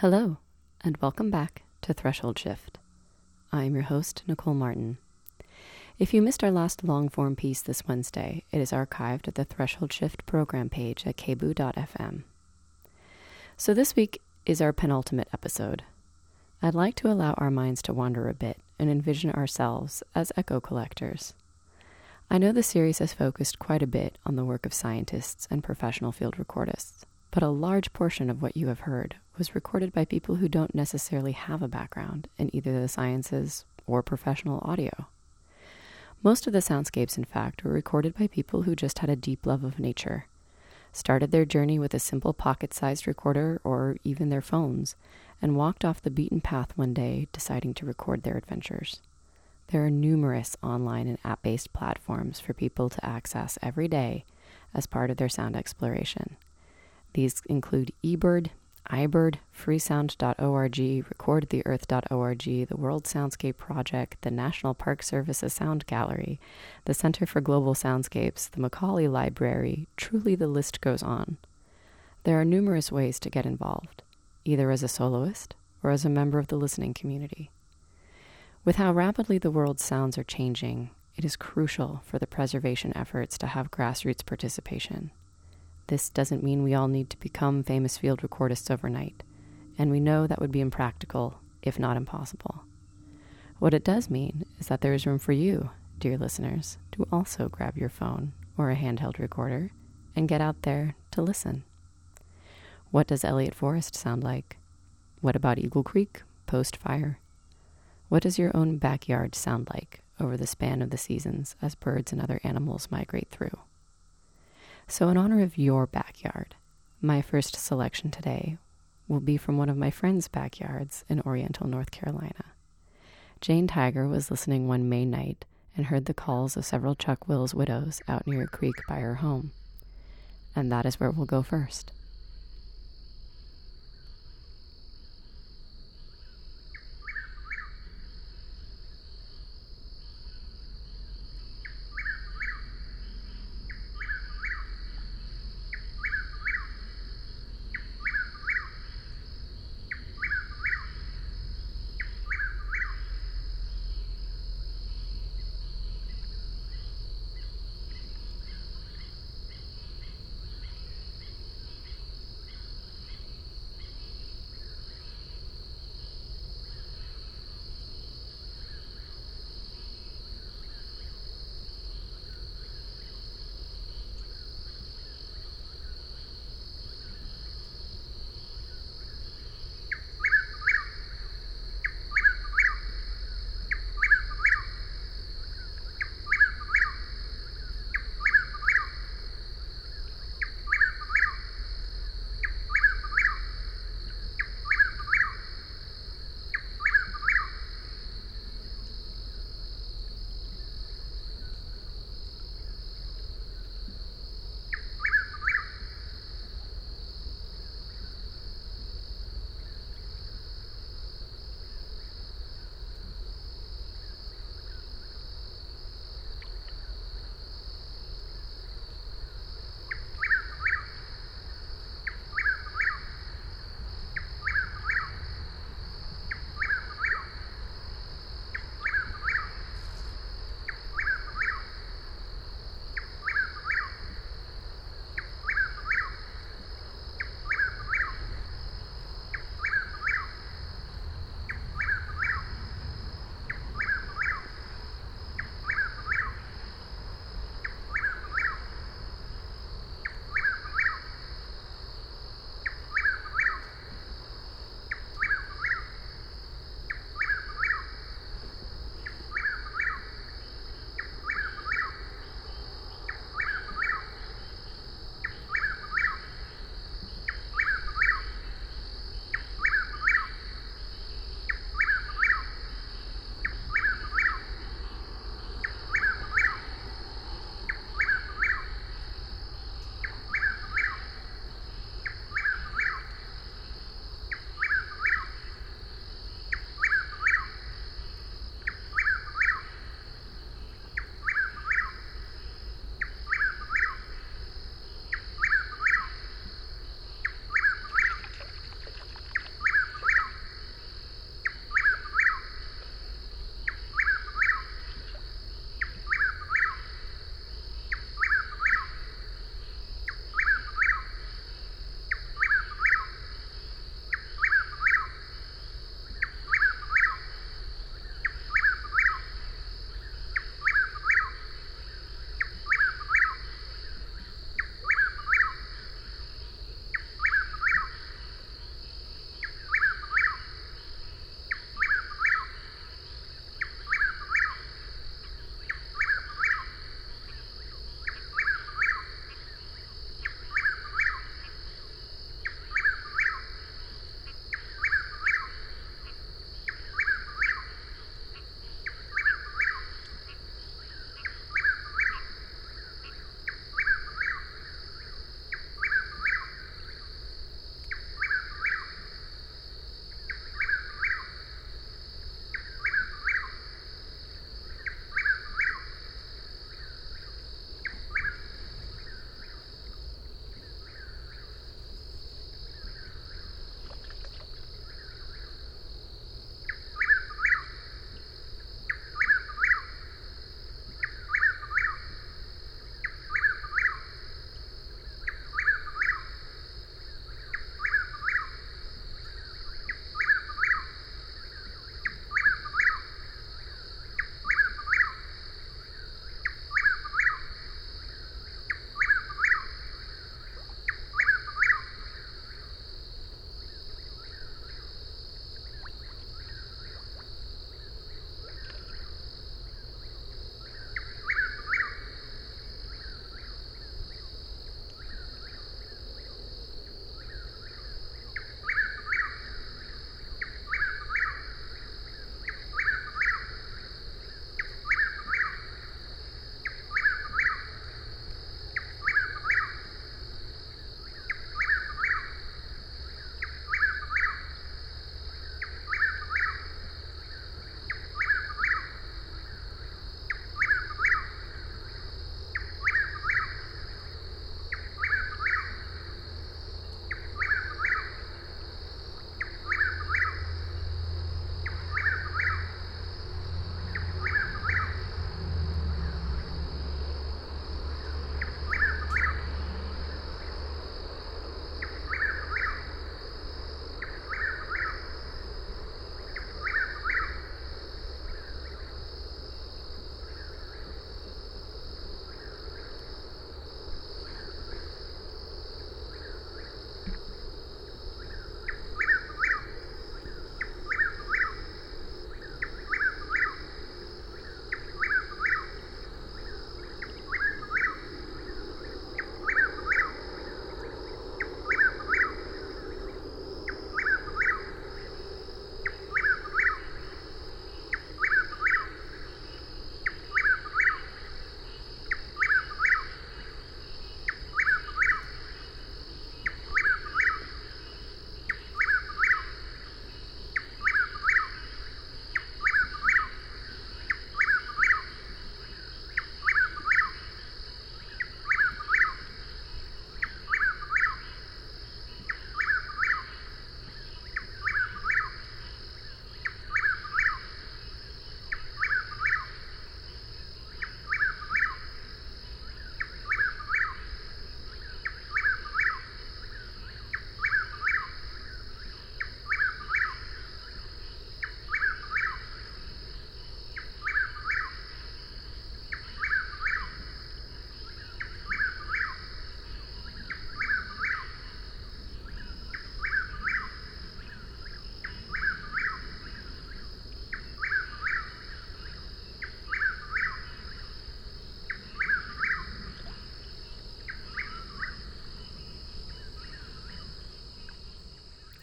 Hello, and welcome back to Threshold Shift. I am your host, Nicole Martin. If you missed our last long form piece this Wednesday, it is archived at the Threshold Shift program page at kboo.fm. So this week is our penultimate episode. I'd like to allow our minds to wander a bit and envision ourselves as echo collectors. I know the series has focused quite a bit on the work of scientists and professional field recordists, but a large portion of what you have heard was recorded by people who don't necessarily have a background in either the sciences or professional audio. Most of the soundscapes, in fact, were recorded by people who just had a deep love of nature, started their journey with a simple pocket sized recorder or even their phones, and walked off the beaten path one day deciding to record their adventures. There are numerous online and app based platforms for people to access every day as part of their sound exploration. These include eBird, iBird, freesound.org, recordtheearth.org, the World Soundscape Project, the National Park Service's Sound Gallery, the Center for Global Soundscapes, the Macaulay Library. Truly, the list goes on. There are numerous ways to get involved, either as a soloist or as a member of the listening community. With how rapidly the world's sounds are changing, it is crucial for the preservation efforts to have grassroots participation. This doesn't mean we all need to become famous field recordists overnight, and we know that would be impractical, if not impossible. What it does mean is that there is room for you, dear listeners, to also grab your phone or a handheld recorder and get out there to listen. What does Elliott Forest sound like? What about Eagle Creek post fire? What does your own backyard sound like over the span of the seasons as birds and other animals migrate through? So, in honor of your backyard, my first selection today will be from one of my friend's backyards in Oriental, North Carolina. Jane Tiger was listening one May night and heard the calls of several Chuck Wills widows out near a creek by her home. And that is where we'll go first.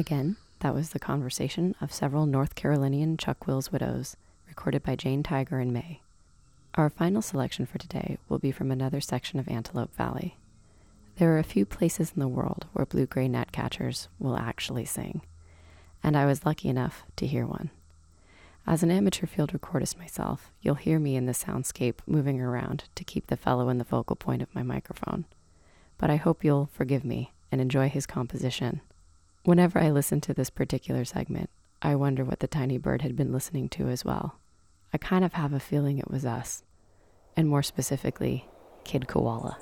Again, that was the conversation of several North Carolinian Chuck Wills widows, recorded by Jane Tiger in May. Our final selection for today will be from another section of Antelope Valley. There are a few places in the world where blue gray gnatcatchers will actually sing, and I was lucky enough to hear one. As an amateur field recordist myself, you'll hear me in the soundscape moving around to keep the fellow in the focal point of my microphone. But I hope you'll forgive me and enjoy his composition. Whenever I listen to this particular segment, I wonder what the tiny bird had been listening to as well. I kind of have a feeling it was us, and more specifically, Kid Koala.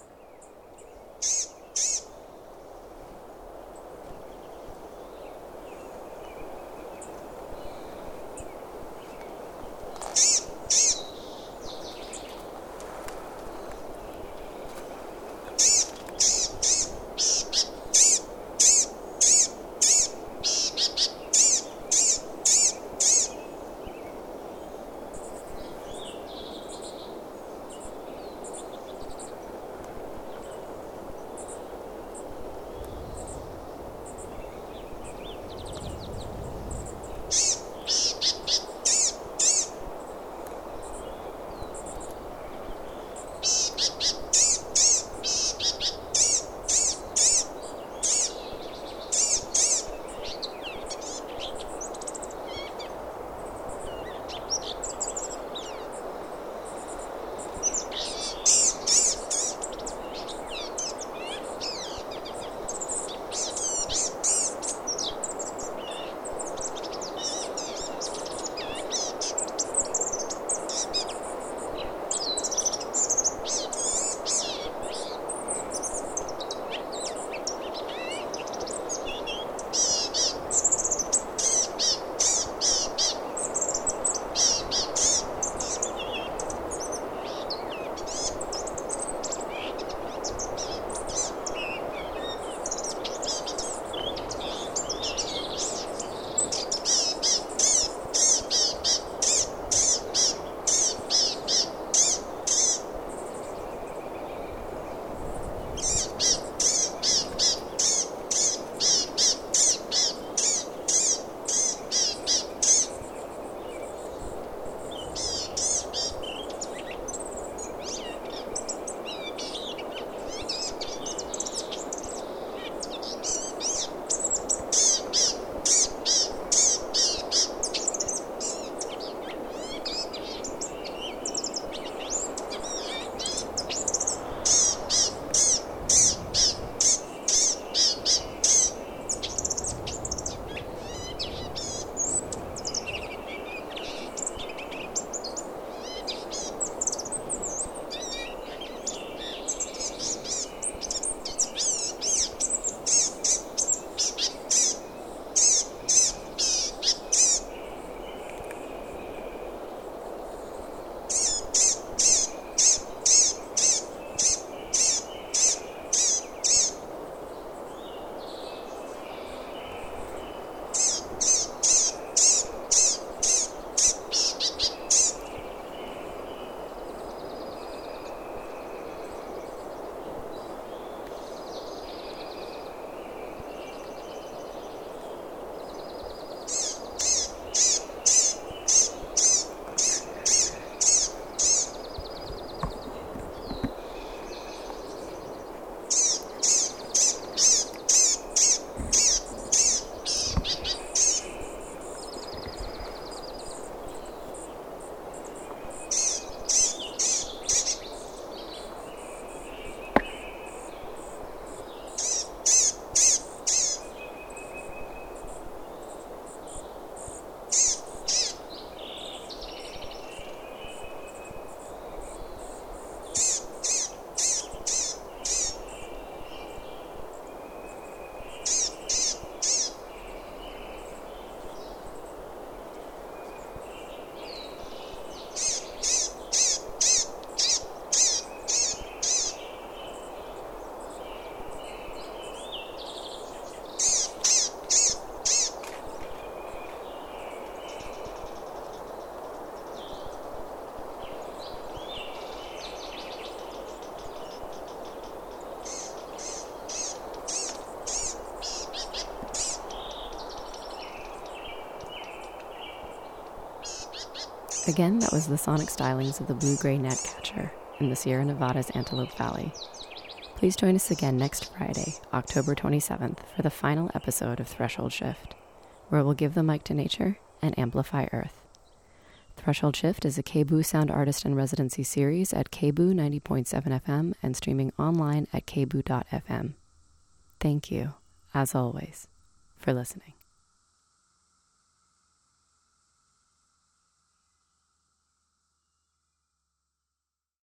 Again, that was the sonic stylings of the blue gray gnatcatcher in the Sierra Nevadas Antelope Valley. Please join us again next Friday, October 27th, for the final episode of Threshold Shift, where we'll give the mic to nature and amplify Earth. Threshold Shift is a KBOO Sound Artist in Residency series at KBOO 90.7 FM and streaming online at kboo.fm. Thank you, as always, for listening.